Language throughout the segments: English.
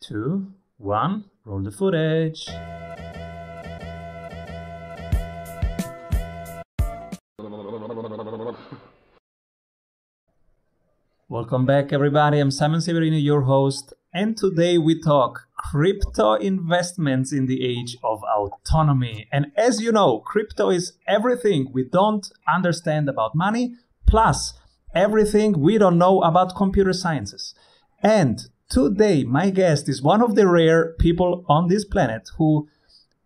two, one, roll the footage. Welcome back, everybody. I'm Simon Severino, your host, and today we talk crypto investments in the age of autonomy. And as you know, crypto is everything we don't understand about money, plus everything we don't know about computer sciences. And today, my guest is one of the rare people on this planet who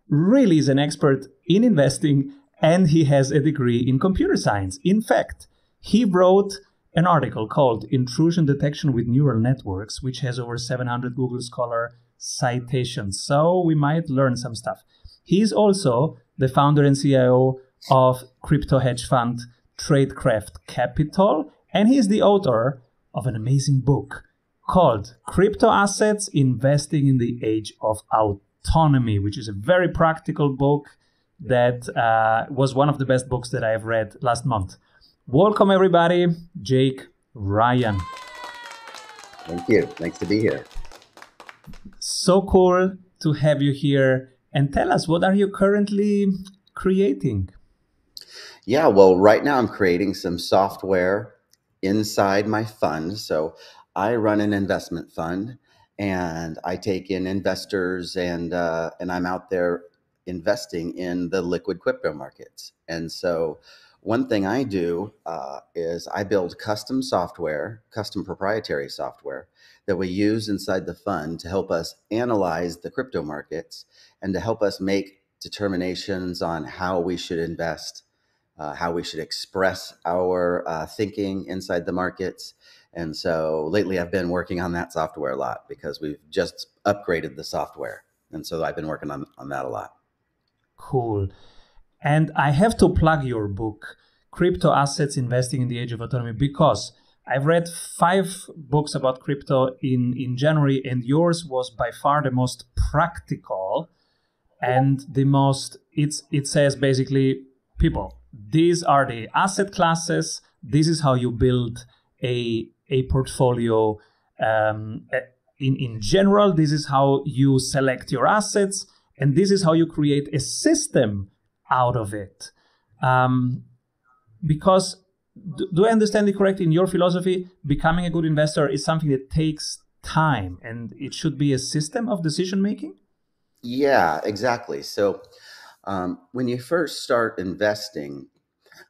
really is an expert in investing and he has a degree in computer science. In fact, he wrote an article called Intrusion Detection with Neural Networks, which has over 700 Google Scholar citations. So we might learn some stuff. He's also the founder and CIO of crypto hedge fund Tradecraft Capital, and he's the author of an amazing book called Crypto Assets Investing in the Age of Autonomy, which is a very practical book that uh, was one of the best books that I have read last month. Welcome, everybody. Jake Ryan. Thank you. Thanks to be here. So cool to have you here. And tell us, what are you currently creating? Yeah, well, right now I'm creating some software inside my fund. So I run an investment fund and I take in investors and uh, and I'm out there investing in the liquid crypto markets. And so one thing I do uh, is I build custom software, custom proprietary software that we use inside the fund to help us analyze the crypto markets and to help us make determinations on how we should invest, uh, how we should express our uh, thinking inside the markets. And so lately I've been working on that software a lot because we've just upgraded the software. And so I've been working on, on that a lot. Cool. And I have to plug your book, Crypto Assets Investing in the Age of Autonomy, because I've read five books about crypto in, in January, and yours was by far the most practical and the most it's it says basically people these are the asset classes this is how you build a a portfolio um, in in general this is how you select your assets and this is how you create a system out of it. Um, because do, do I understand it correct? In your philosophy, becoming a good investor is something that takes time and it should be a system of decision making? Yeah, exactly. So um, when you first start investing,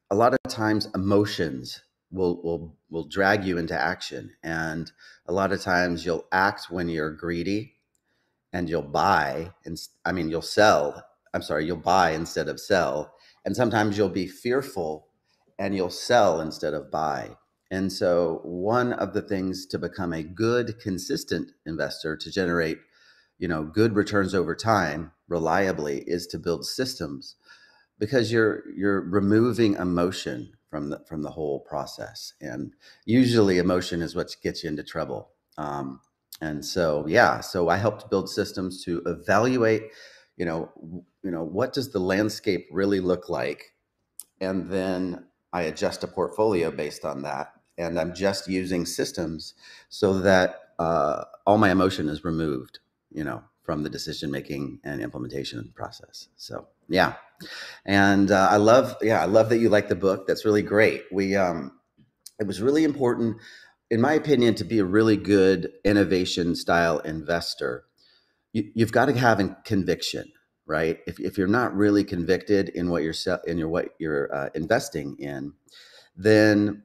a lot of times emotions will will will drag you into action and a lot of times you'll act when you're greedy and you'll buy and i mean you'll sell I'm sorry, you'll buy instead of sell. And sometimes you'll be fearful and you'll sell instead of buy. And so one of the things to become a good consistent investor to generate, you know, good returns over time reliably is to build systems because you're you're removing emotion from the from the whole process. And usually emotion is what gets you into trouble. Um, and so yeah, so I help to build systems to evaluate you know, you know, what does the landscape really look like? And then I adjust a portfolio based on that. And I'm just using systems so that uh, all my emotion is removed, you know, from the decision making and implementation process. So yeah, and uh, I love, yeah, I love that you like the book. That's really great. We, um, it was really important, in my opinion, to be a really good innovation style investor you, have got to have a conviction, right? If, if you're not really convicted in what you're in your what you're uh, investing in, then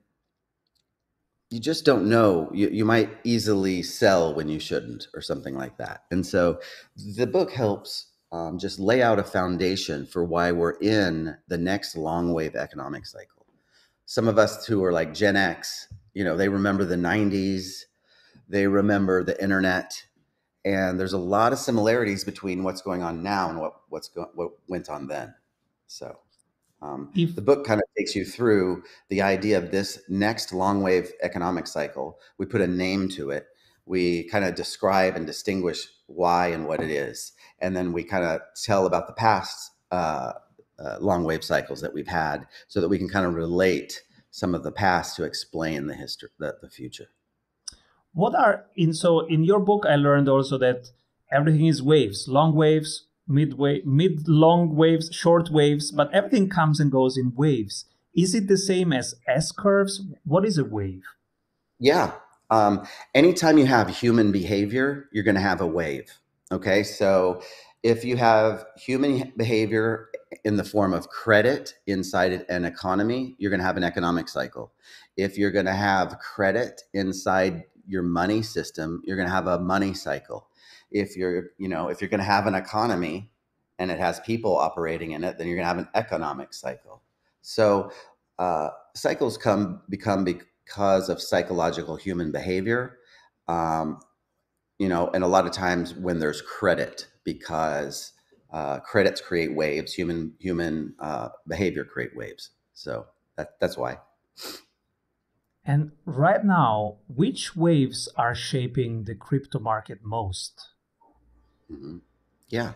you just don't know. You, you might easily sell when you shouldn't, or something like that. And so, the book helps um, just lay out a foundation for why we're in the next long wave economic cycle. Some of us who are like Gen X, you know, they remember the '90s, they remember the internet and there's a lot of similarities between what's going on now and what what's go, what went on then. So um, if, the book kind of takes you through the idea of this next long wave economic cycle. We put a name to it. We kind of describe and distinguish why and what it is, and then we kind of tell about the past uh, uh, long wave cycles that we've had, so that we can kind of relate some of the past to explain the history, the, the future. what are in so in your book i learned also that everything is waves long waves mid mid long waves short waves but everything comes and goes in waves. Is it the same as s curves what is a wave? Yeah um, anytime you have human behavior you're going to have a wave okay? So if you have human behavior in the form of credit inside an economy you're going to have an economic cycle. If you're going to have credit inside your money system, you're going to have a money cycle. If you're, you know, if you're going to have an economy and it has people operating in it, then you're going to have an economic cycle. So uh, cycles come become because of psychological human behavior. Um, you know, and a lot of times when there's credit, because uh, credits create waves, human human uh, behavior create waves. So that, that's why. And right now, which waves are shaping the crypto market most? Mm-hmm. Yeah.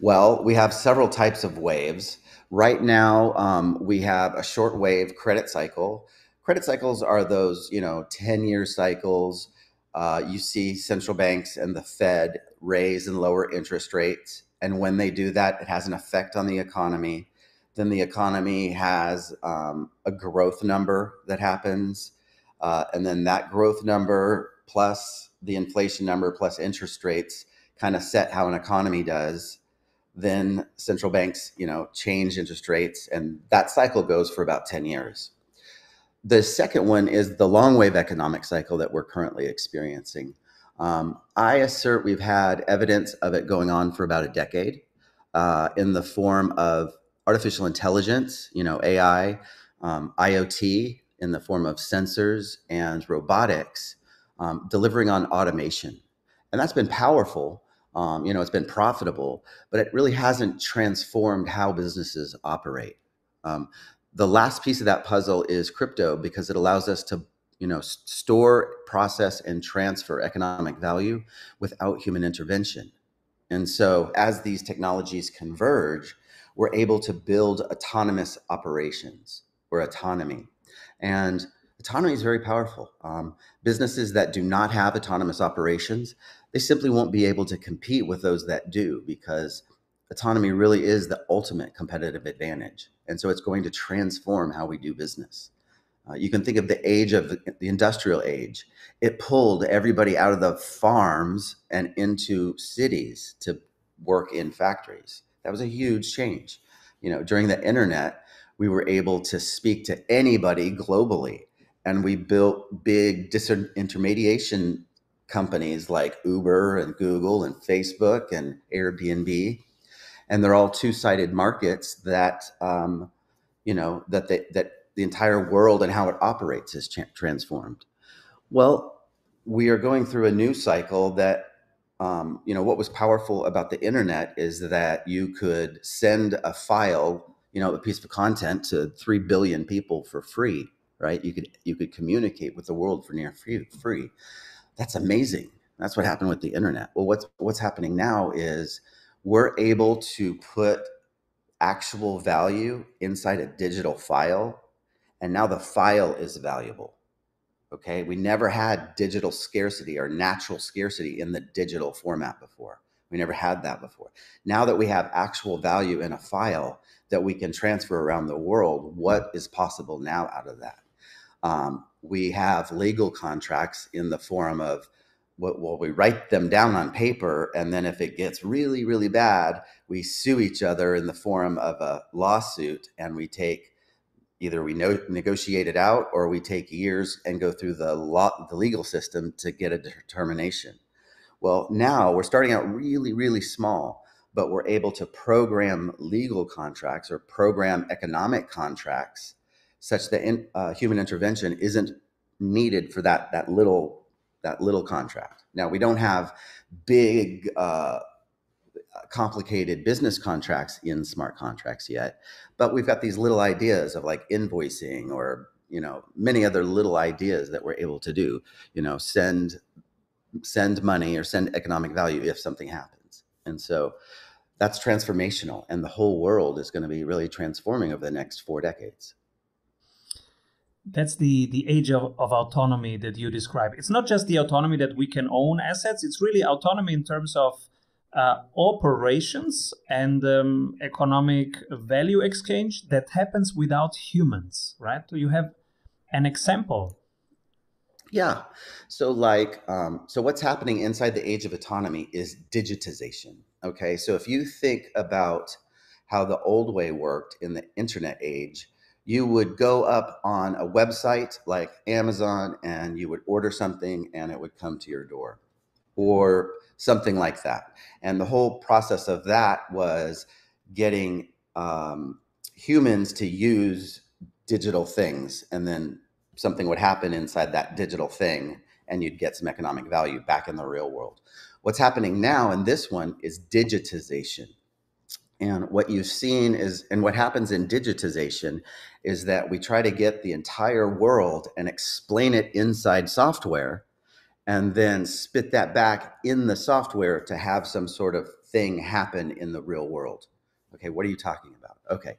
Well, we have several types of waves. Right now, um, we have a short wave credit cycle. Credit cycles are those, you know, 10 year cycles. Uh, you see central banks and the Fed raise and lower interest rates. And when they do that, it has an effect on the economy. Then the economy has um, a growth number that happens uh, and then that growth number plus the inflation number plus interest rates kind of set how an economy does. Then central banks, you know, change interest rates, and that cycle goes for about 10 years. The second one is the long wave economic cycle that we're currently experiencing. Um, I assert we've had evidence of it going on for about a decade uh, in the form of artificial intelligence, you know, AI, um, IoT, in the form of sensors and robotics, um, delivering on automation. And that's been powerful. Um, you know, it's been profitable, but it really hasn't transformed how businesses operate. Um, the last piece of that puzzle is crypto because it allows us to, you know, store, process, and transfer economic value without human intervention. And so, as these technologies converge, we're able to build autonomous operations or autonomy. And autonomy is very powerful. Um, businesses that do not have autonomous operations, they simply won't be able to compete with those that do because autonomy really is the ultimate competitive advantage. And so it's going to transform how we do business. Uh, you can think of the age of the, industrial age. It pulled everybody out of the farms and into cities to work in factories. That was a huge change. You know, during the internet, we were able to speak to anybody globally. And we built big disintermediation companies like Uber and Google and Facebook and Airbnb. And they're all two-sided markets that, um, you know, that, they, that the entire world and how it operates is transformed. Well, we are going through a new cycle that um, you know what was powerful about the internet is that you could send a file you know a piece of content to 3 billion people for free right you could you could communicate with the world for near free free that's amazing. That's what happened with the internet. Well what's what's happening now is we're able to put actual value inside a digital file and now the file is valuable okay? We never had digital scarcity or natural scarcity in the digital format before. We never had that before. Now that we have actual value in a file that we can transfer around the world, what is possible now out of that? Um, we have legal contracts in the form of what well, we write them down on paper, and then if it gets really, really bad, we sue each other in the form of a lawsuit, and we take either we no, negotiate it out or we take years and go through the law, the legal system to get a determination. Well, now we're starting out really, really small but we're able to program legal contracts or program economic contracts such that in, uh, human intervention isn't needed for that that little that little contract. Now we don't have big uh, complicated business contracts in smart contracts yet, but we've got these little ideas of like invoicing or you know many other little ideas that we're able to do. You know, send send money or send economic value if something happens, and so that's transformational and the whole world is going to be really transforming over the next four decades that's the the age of, of autonomy that you describe. It's not just the autonomy that we can own assets. It's really autonomy in terms of uh, operations and um, economic value exchange that happens without humans, right? So you have an example. Yeah. So, like, um, so what's happening inside the age of autonomy is digitization. Okay. So, if you think about how the old way worked in the internet age, you would go up on a website like Amazon and you would order something and it would come to your door or something like that. And the whole process of that was getting um, humans to use digital things and then something would happen inside that digital thing and you'd get some economic value back in the real world. What's happening now in this one is digitization. And what you've seen is, and what happens in digitization is that we try to get the entire world and explain it inside software and then spit that back in the software to have some sort of thing happen in the real world. Okay, what are you talking about? Okay.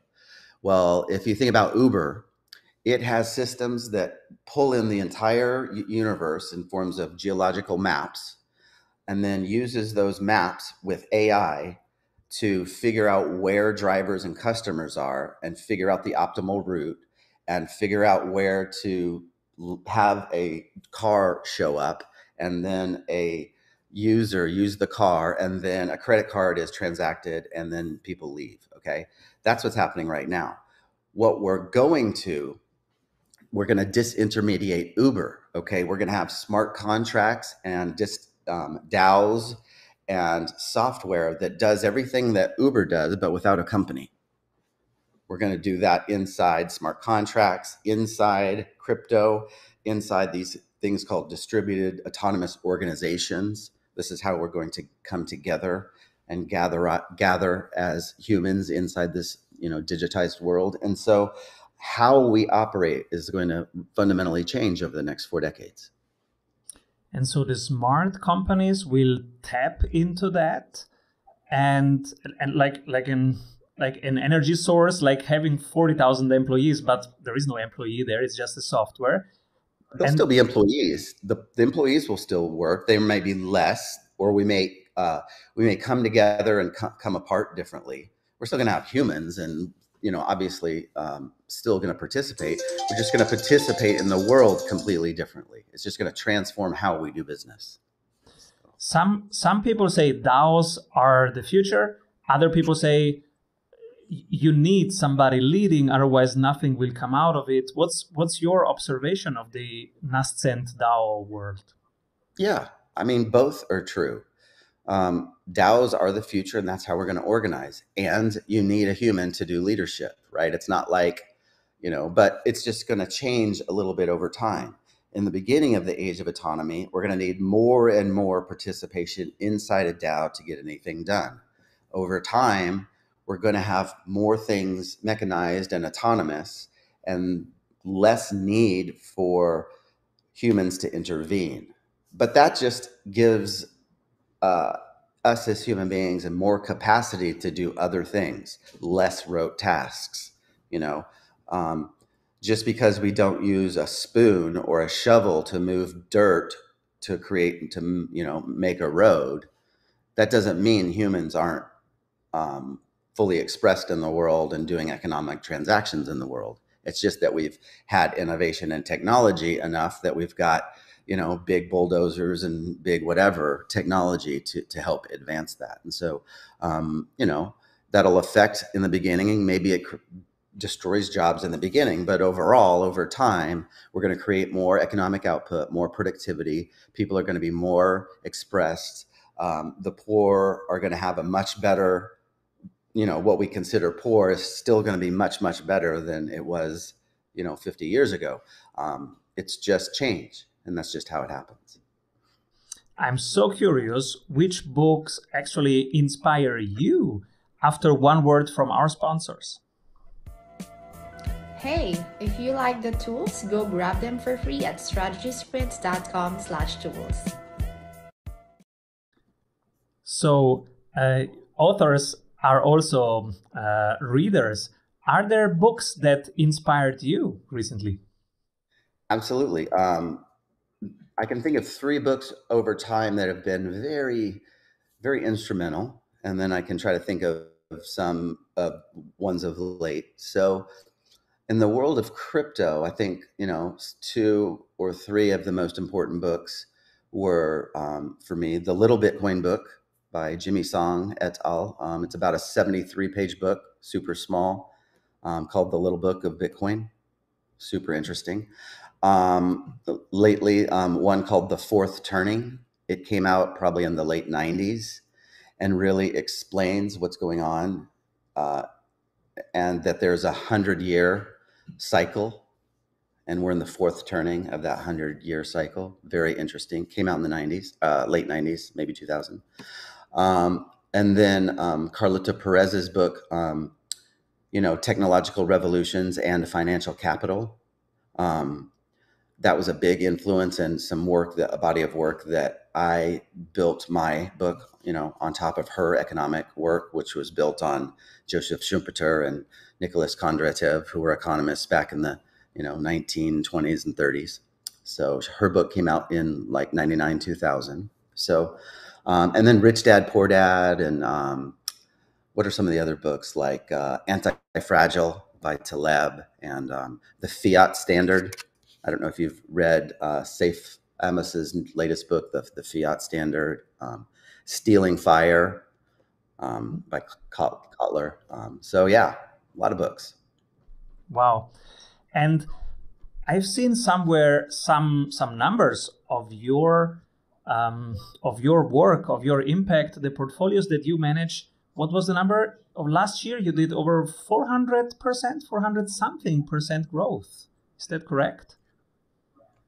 Well, if you think about Uber, it has systems that pull in the entire universe in forms of geological maps and then uses those maps with AI to figure out where drivers and customers are and figure out the optimal route and figure out where to have a car show up and then a user use the car and then a credit card is transacted and then people leave okay? That's what's happening right now. What we're going to we're going to disintermediate uber okay? We're going to have smart contracts and dis um, DAOs and software that does everything that Uber does, but without a company. We're going to do that inside smart contracts, inside crypto, inside these things called distributed autonomous organizations. This is how we're going to come together and gather gather as humans inside this you know digitized world. And so, how we operate is going to fundamentally change over the next four decades. And so the smart companies will tap into that and and like like in like an energy source, like having 40,000 employees, but there is no employee there, it's just a software. There'll and, still be employees. The, the employees will still work. There may be less, or we may uh, we may come together and co- come apart differently. We're still going to have humans, and you know, obviously, um, still going to participate. We're just going to participate in the world completely differently. It's just going to transform how we do business. Some some people say DAOs are the future. Other people say you need somebody leading, otherwise nothing will come out of it. What's what's your observation of the nascent DAO world? Yeah, I mean both are true um, DAOs are the future, and that's how we're going to organize. And you need a human to do leadership, right? It's not like, you know, but it's just going to change a little bit over time. In the beginning of the age of autonomy, we're going to need more and more participation inside a DAO to get anything done. Over time, we're going to have more things mechanized and autonomous and less need for humans to intervene. But that just gives uh, us as human beings and more capacity to do other things, less rote tasks. You know, um, just because we don't use a spoon or a shovel to move dirt to create to you know make a road, that doesn't mean humans aren't um, fully expressed in the world and doing economic transactions in the world. It's just that we've had innovation and technology enough that we've got you know big bulldozers and big whatever technology to to help advance that and so um, you know that'll affect in the beginning maybe it destroys jobs in the beginning but overall over time we're going to create more economic output more productivity people are going to be more expressed um, the poor are going to have a much better you know what we consider poor is still going to be much much better than it was you know 50 years ago um, it's just change and that's just how it happens. I'm so curious which books actually inspire you after one word from our sponsors. Hey, if you like the tools, go grab them for free at strategysprints.com slash tools. So uh, authors are also uh, readers. Are there books that inspired you recently? Absolutely. Um, I can think of three books over time that have been very, very instrumental, and then I can try to think of some uh, ones of late. So, in the world of crypto, I think you know two or three of the most important books were um, for me the Little Bitcoin book by Jimmy Song et al. Um, it's about a 73 page book, super small, um, called The Little Book of Bitcoin. Super interesting. Um, lately, um, one called The Fourth Turning. It came out probably in the late 90s and really explains what's going on uh, and that there's a hundred year cycle and we're in the fourth turning of that 100 year cycle. Very interesting. Came out in the 90s uh, late 90s maybe 2000 um, and then um, carlota perez's book um, you know technological revolutions and financial capital. Um, that was a big influence and some work that a body of work that i built my book you know on top of her economic work which was built on joseph schumpeter and nicholas kondratiev who were economists back in the you know 1920s and 30s so her book came out in like 99 2000 so um, and then rich dad poor dad and um, what are some of the other books? Like uh, anti-fragile by taleb and um, the fiat standard. I don't know if you've read uh, Saif Ammous's latest book, the, the Fiat Standard, um, Stealing Fire um, by Kotler. Um, so yeah, a lot of books. Wow, and I've seen somewhere some some numbers of your um, of your work, of your impact, the portfolios that you manage. What was the number of last year? You did over 400 percent, 400 something percent growth. Is that correct?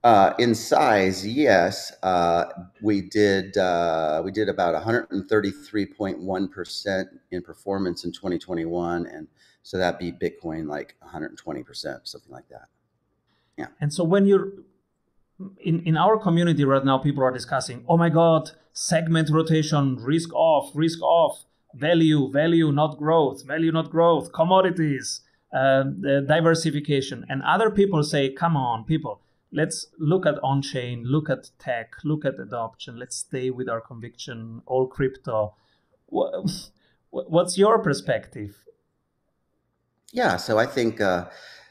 Uh, in size, yes, uh, we did. Uh, we did about 133.1 percent in performance in 2021, and so that beat Bitcoin like 120 percent, something like that. Yeah. And so when you're in in our community right now, people are discussing, oh my God, segment rotation, risk off, risk off, value, value, not growth, value, not growth, commodities, uh, diversification, and other people say, come on, people let's look at on-chain, look at tech, look at adoption. Let's stay with our conviction, all crypto. What's your perspective? Yeah, so I think uh,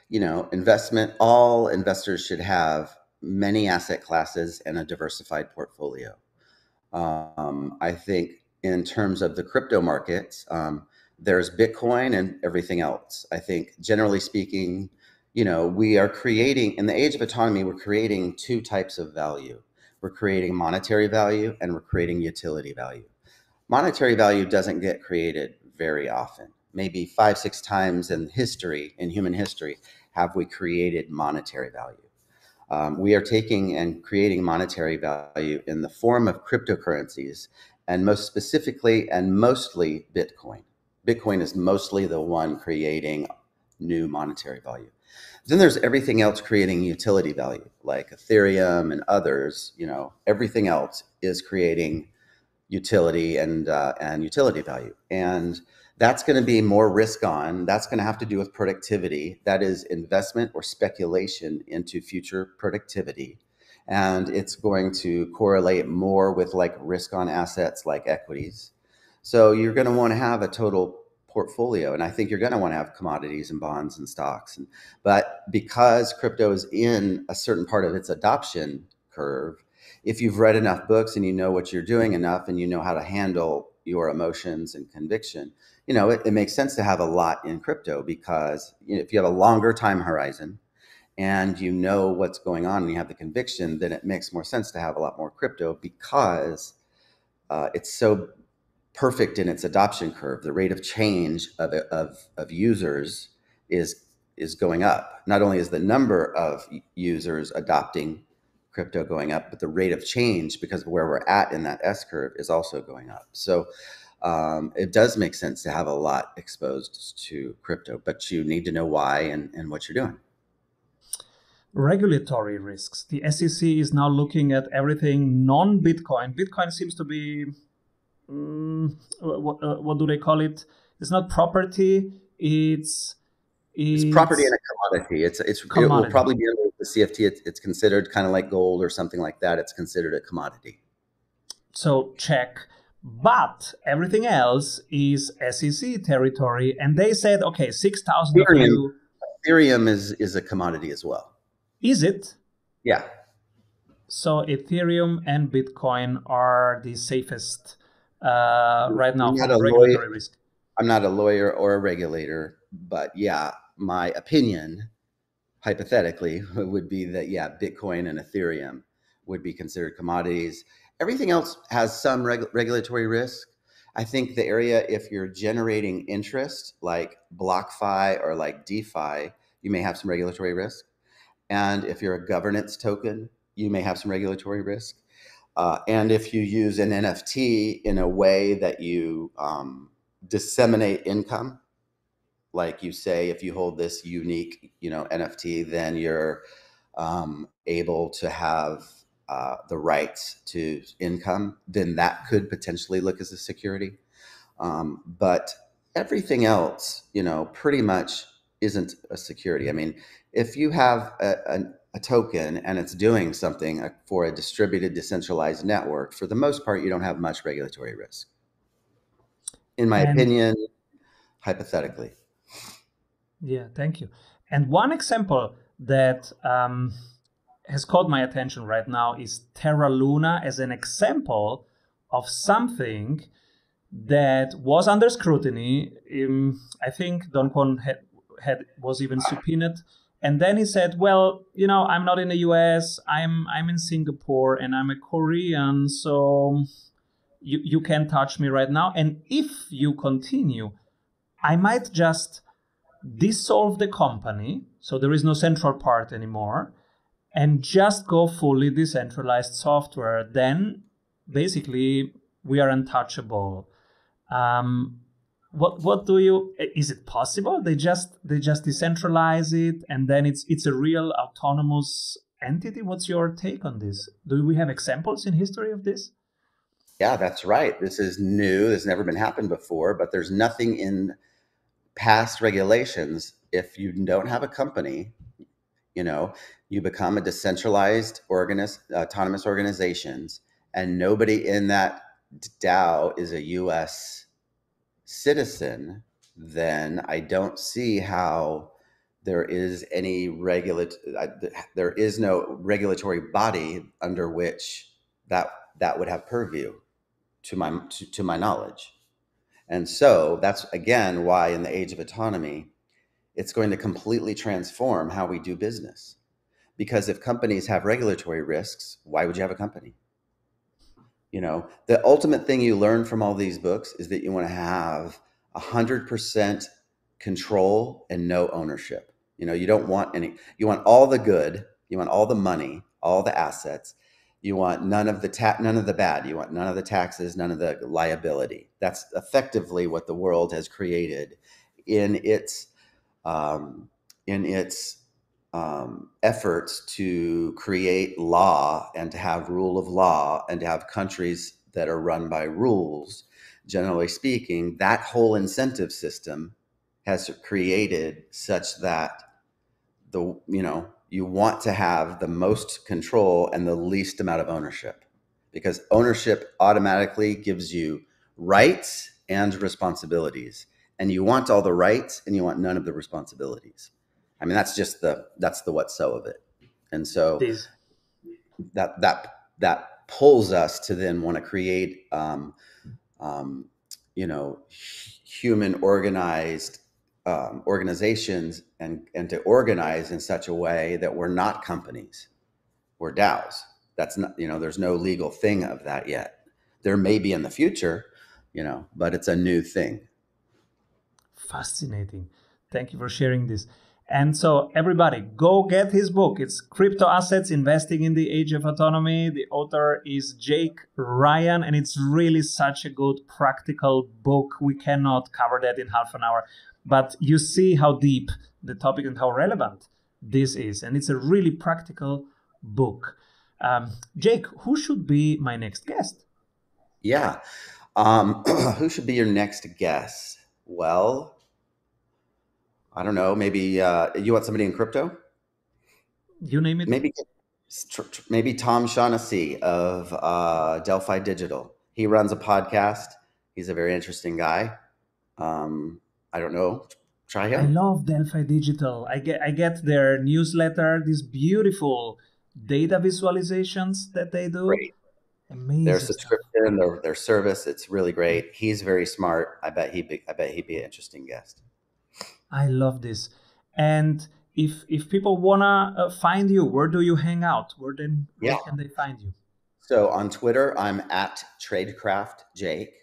you know investment. All investors should have many asset classes and a diversified portfolio. Um, I think in terms of the crypto markets, um, there's Bitcoin and everything else. I think generally speaking, you know, we are creating in the age of autonomy, we're creating two types of value. We're creating monetary value and we're creating utility value. Monetary value doesn't get created very often. Maybe five, six times in history, in human history, have we created monetary value. Um, we are taking and creating monetary value in the form of cryptocurrencies, and most specifically and mostly Bitcoin. Bitcoin is mostly the one creating new monetary value. Then there's everything else creating utility value, like Ethereum and others. You know, everything else is creating utility and uh, and utility value, and that's going to be more risk on. That's going to have to do with productivity. That is investment or speculation into future productivity, and it's going to correlate more with like risk on assets like equities. So you're going to want to have a total portfolio. And I think you're going to want to have commodities and bonds and stocks. And, but because crypto is in a certain part of its adoption curve, if you've read enough books and you know what you're doing enough and you know how to handle your emotions and conviction, you know, it, it makes sense to have a lot in crypto because you know, if you have a longer time horizon and you know what's going on and you have the conviction, then it makes more sense to have a lot more crypto because uh, it's so perfect in its adoption curve. The rate of change of, of, of users is is going up. Not only is the number of users adopting crypto going up, but the rate of change because of where we're at in that S curve is also going up. So um, it does make sense to have a lot exposed to crypto, but you need to know why and, and what you're doing. Regulatory risks. The SEC is now looking at everything non Bitcoin. Bitcoin seems to be um, what, uh, what do they call it? It's not property. It's it's, it's property and a commodity. It's it's commodity. it will probably be under the CFT, it's, it's considered kind of like gold or something like that. It's considered a commodity. So check. But everything else is SEC territory. And they said, okay, 6,000 of you. Ethereum is, is a commodity as well. Is it? Yeah. So Ethereum and Bitcoin are the safest uh, right now for regulatory lawyer, risk. I'm not a lawyer or a regulator, but yeah, my opinion, hypothetically, would be that yeah, Bitcoin and Ethereum would be considered commodities. Everything else has some reg- regulatory risk. I think the area, if you're generating interest like BlockFi or like DeFi, you may have some regulatory risk. And if you're a governance token, you may have some regulatory risk. Uh, and if you use an NFT in a way that you um, disseminate income, like you say, if you hold this unique, you know, NFT, then you're um, able to have uh, the rights to income, then that could potentially look as a security. Um, but everything else, you know, pretty much isn't a security. I mean, if you have a, a, a token and it's doing something uh, for a distributed, decentralized network, for the most part, you don't have much regulatory risk. In my and, opinion, hypothetically. Yeah, thank you. And one example that um, has caught my attention right now is Terra Luna as an example of something that was under scrutiny. Um, I think Do Kwon had, had was even subpoenaed and then he said well you know i'm not in the us i'm i'm in singapore and i'm a korean so you, you can't touch me right now and if you continue i might just dissolve the company so there is no central part anymore and just go fully decentralized software then basically we are untouchable. Um, what what do you is it possible? They just they just decentralize it and then it's it's a real autonomous entity? What's your take on this? Do we have examples in history of this? Yeah that's right. This is new. This never been happened before but there's nothing in past regulations if you don't have a company you know you become a decentralized organis- autonomous organizations and nobody in that dao is a us citizen, then I don't see how there is any regulate uh, there is no regulatory body under which that that would have purview to my to, to my knowledge and so that's again why in the age of autonomy it's going to completely transform how we do business. Because if companies have regulatory risks why would you have a company? You know the ultimate thing you learn from all these books is that you want to have 100% control and no ownership. You know you don't want any you want all the good you want all the money all the assets you want none of the ta- none of the bad. You want none of the taxes none of the liability. That's effectively what the world has created in its um, in its um, efforts to create law and to have rule of law and to have countries that are run by rules, generally speaking, that whole incentive system has created such that the you know you want to have the most control and the least amount of ownership because ownership automatically gives you rights and responsibilities and you want all the rights and you want none of the responsibilities I mean, that's just the that's the what so of it. And so These. that that that pulls us to then want to create, um, um, you know, human organized um, organizations and and to organize in such a way that we're not companies, we're DAOs. That's not you know, there's no legal thing of that yet. There may be in the future, you know, but it's a new thing. Fascinating. Thank you for sharing this. And so, everybody, go get his book. It's Crypto Assets Investing in the Age of Autonomy. The author is Jake Ryan, and it's really such a good practical book. We cannot cover that in half an hour, but you see how deep the topic and how relevant this is. And it's a really practical book. Um, Jake, who should be my next guest? Yeah. Um, who should be your next guest? Well, I don't know. Maybe uh, you want somebody in crypto? You name it. Maybe maybe Tom Shaughnessy of uh, Delphi Digital. He runs a podcast. He's a very interesting guy. Um, I don't know. Try him. I love Delphi Digital. I get I get their newsletter. These beautiful data visualizations that they do. Great. Amazing. Their subscription, their, their service, it's really great. He's very smart. I bet he'd be, I bet he'd be an interesting guest. I love this. And if if people wanna uh, find you, where do you hang out? Where then where yeah. can they find you? So on Twitter, I'm at Tradecraft Jake.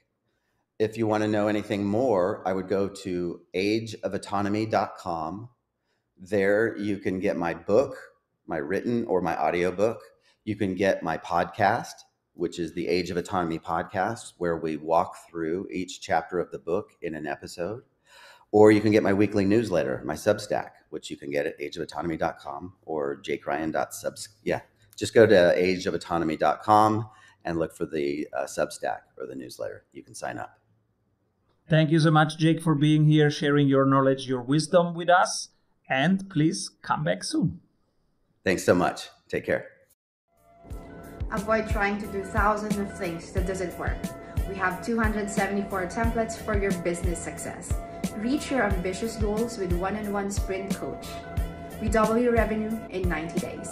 If you want to know anything more, I would go to ageofautonomy.com. There you can get my book, my written or my audiobook. You can get my podcast, which is the Age of Autonomy podcast, where we walk through each chapter of the book in an episode. Or you can get my weekly newsletter, my Substack, which you can get at ageofautonomy.com or jakeryan.subs. Yeah, just go to ageofautonomy.com and look for the uh, Substack or the newsletter. You can sign up. Thank you so much, Jake, for being here, sharing your knowledge, your wisdom with us. And please come back soon. Thanks so much. Take care. Avoid trying to do thousands of things that doesn't work. We have 274 templates for your business success. Reach your ambitious goals with one-on-one sprint coach. We double your revenue in 90 days.